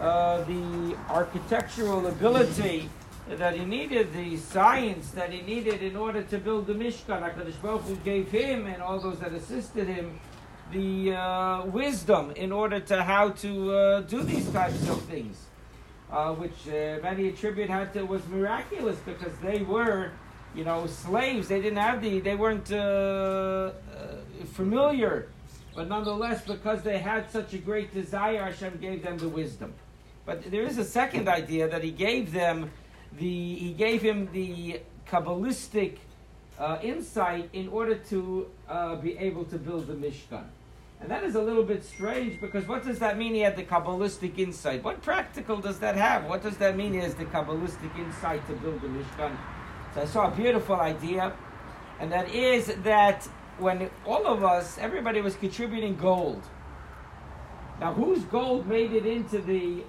uh, the architectural ability that he needed, the science that he needed in order to build the Mishkan. HaKadosh Baruch Hu gave him and all those that assisted him the uh, wisdom in order to how to uh, do these types of things, uh, which uh, many attribute had to was miraculous because they were, you know, slaves. They didn't have the, they weren't uh, familiar, but nonetheless, because they had such a great desire, Hashem gave them the wisdom. But there is a second idea that He gave them the, He gave him the kabbalistic. Uh, insight in order to uh, be able to build the Mishkan. And that is a little bit strange because what does that mean he had the Kabbalistic insight? What practical does that have? What does that mean he has the Kabbalistic insight to build the Mishkan? So I saw a beautiful idea, and that is that when all of us, everybody was contributing gold. Now, whose gold made it into the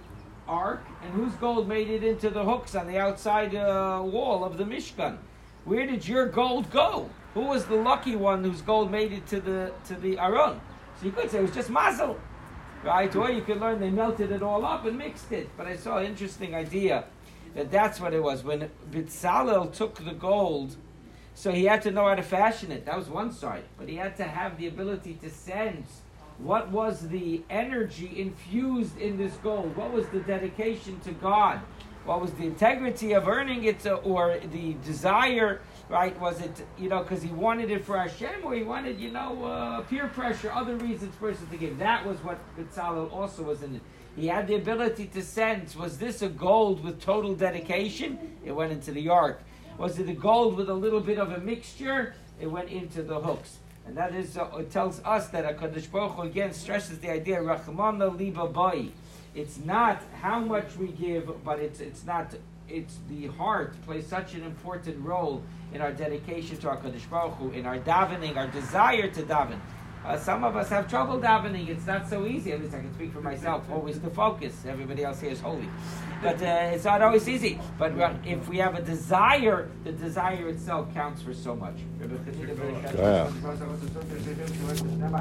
ark, and whose gold made it into the hooks on the outside uh, wall of the Mishkan? Where did your gold go? Who was the lucky one whose gold made it to the to the Aron? So you could say it was just mazel, right? Or you could learn they melted it all up and mixed it. But I saw an interesting idea that that's what it was. When Bitzalel took the gold, so he had to know how to fashion it. That was one side. But he had to have the ability to sense what was the energy infused in this gold. What was the dedication to God? What was the integrity of earning it, or the desire right? Was it, you know, because he wanted it for Hashem, or he wanted, you know, uh, peer pressure, other reasons for us to give? That was what Bitzalel also was in it. He had the ability to sense, was this a gold with total dedication? It went into the ark. Was it a gold with a little bit of a mixture? It went into the hooks. And that is, uh, it tells us that HaKadosh Baruch Hu again stresses the idea, Rachmana liba bai. It's not how much we give, but it's, it's not, it's the heart plays such an important role in our dedication to our Kadosh Baruch Hu, in our davening, our desire to daven. Uh, some of us have trouble davening. It's not so easy. At least I can speak for myself. Always to focus. Everybody else here is holy, but uh, it's not always easy. But if we have a desire, the desire itself counts for so much.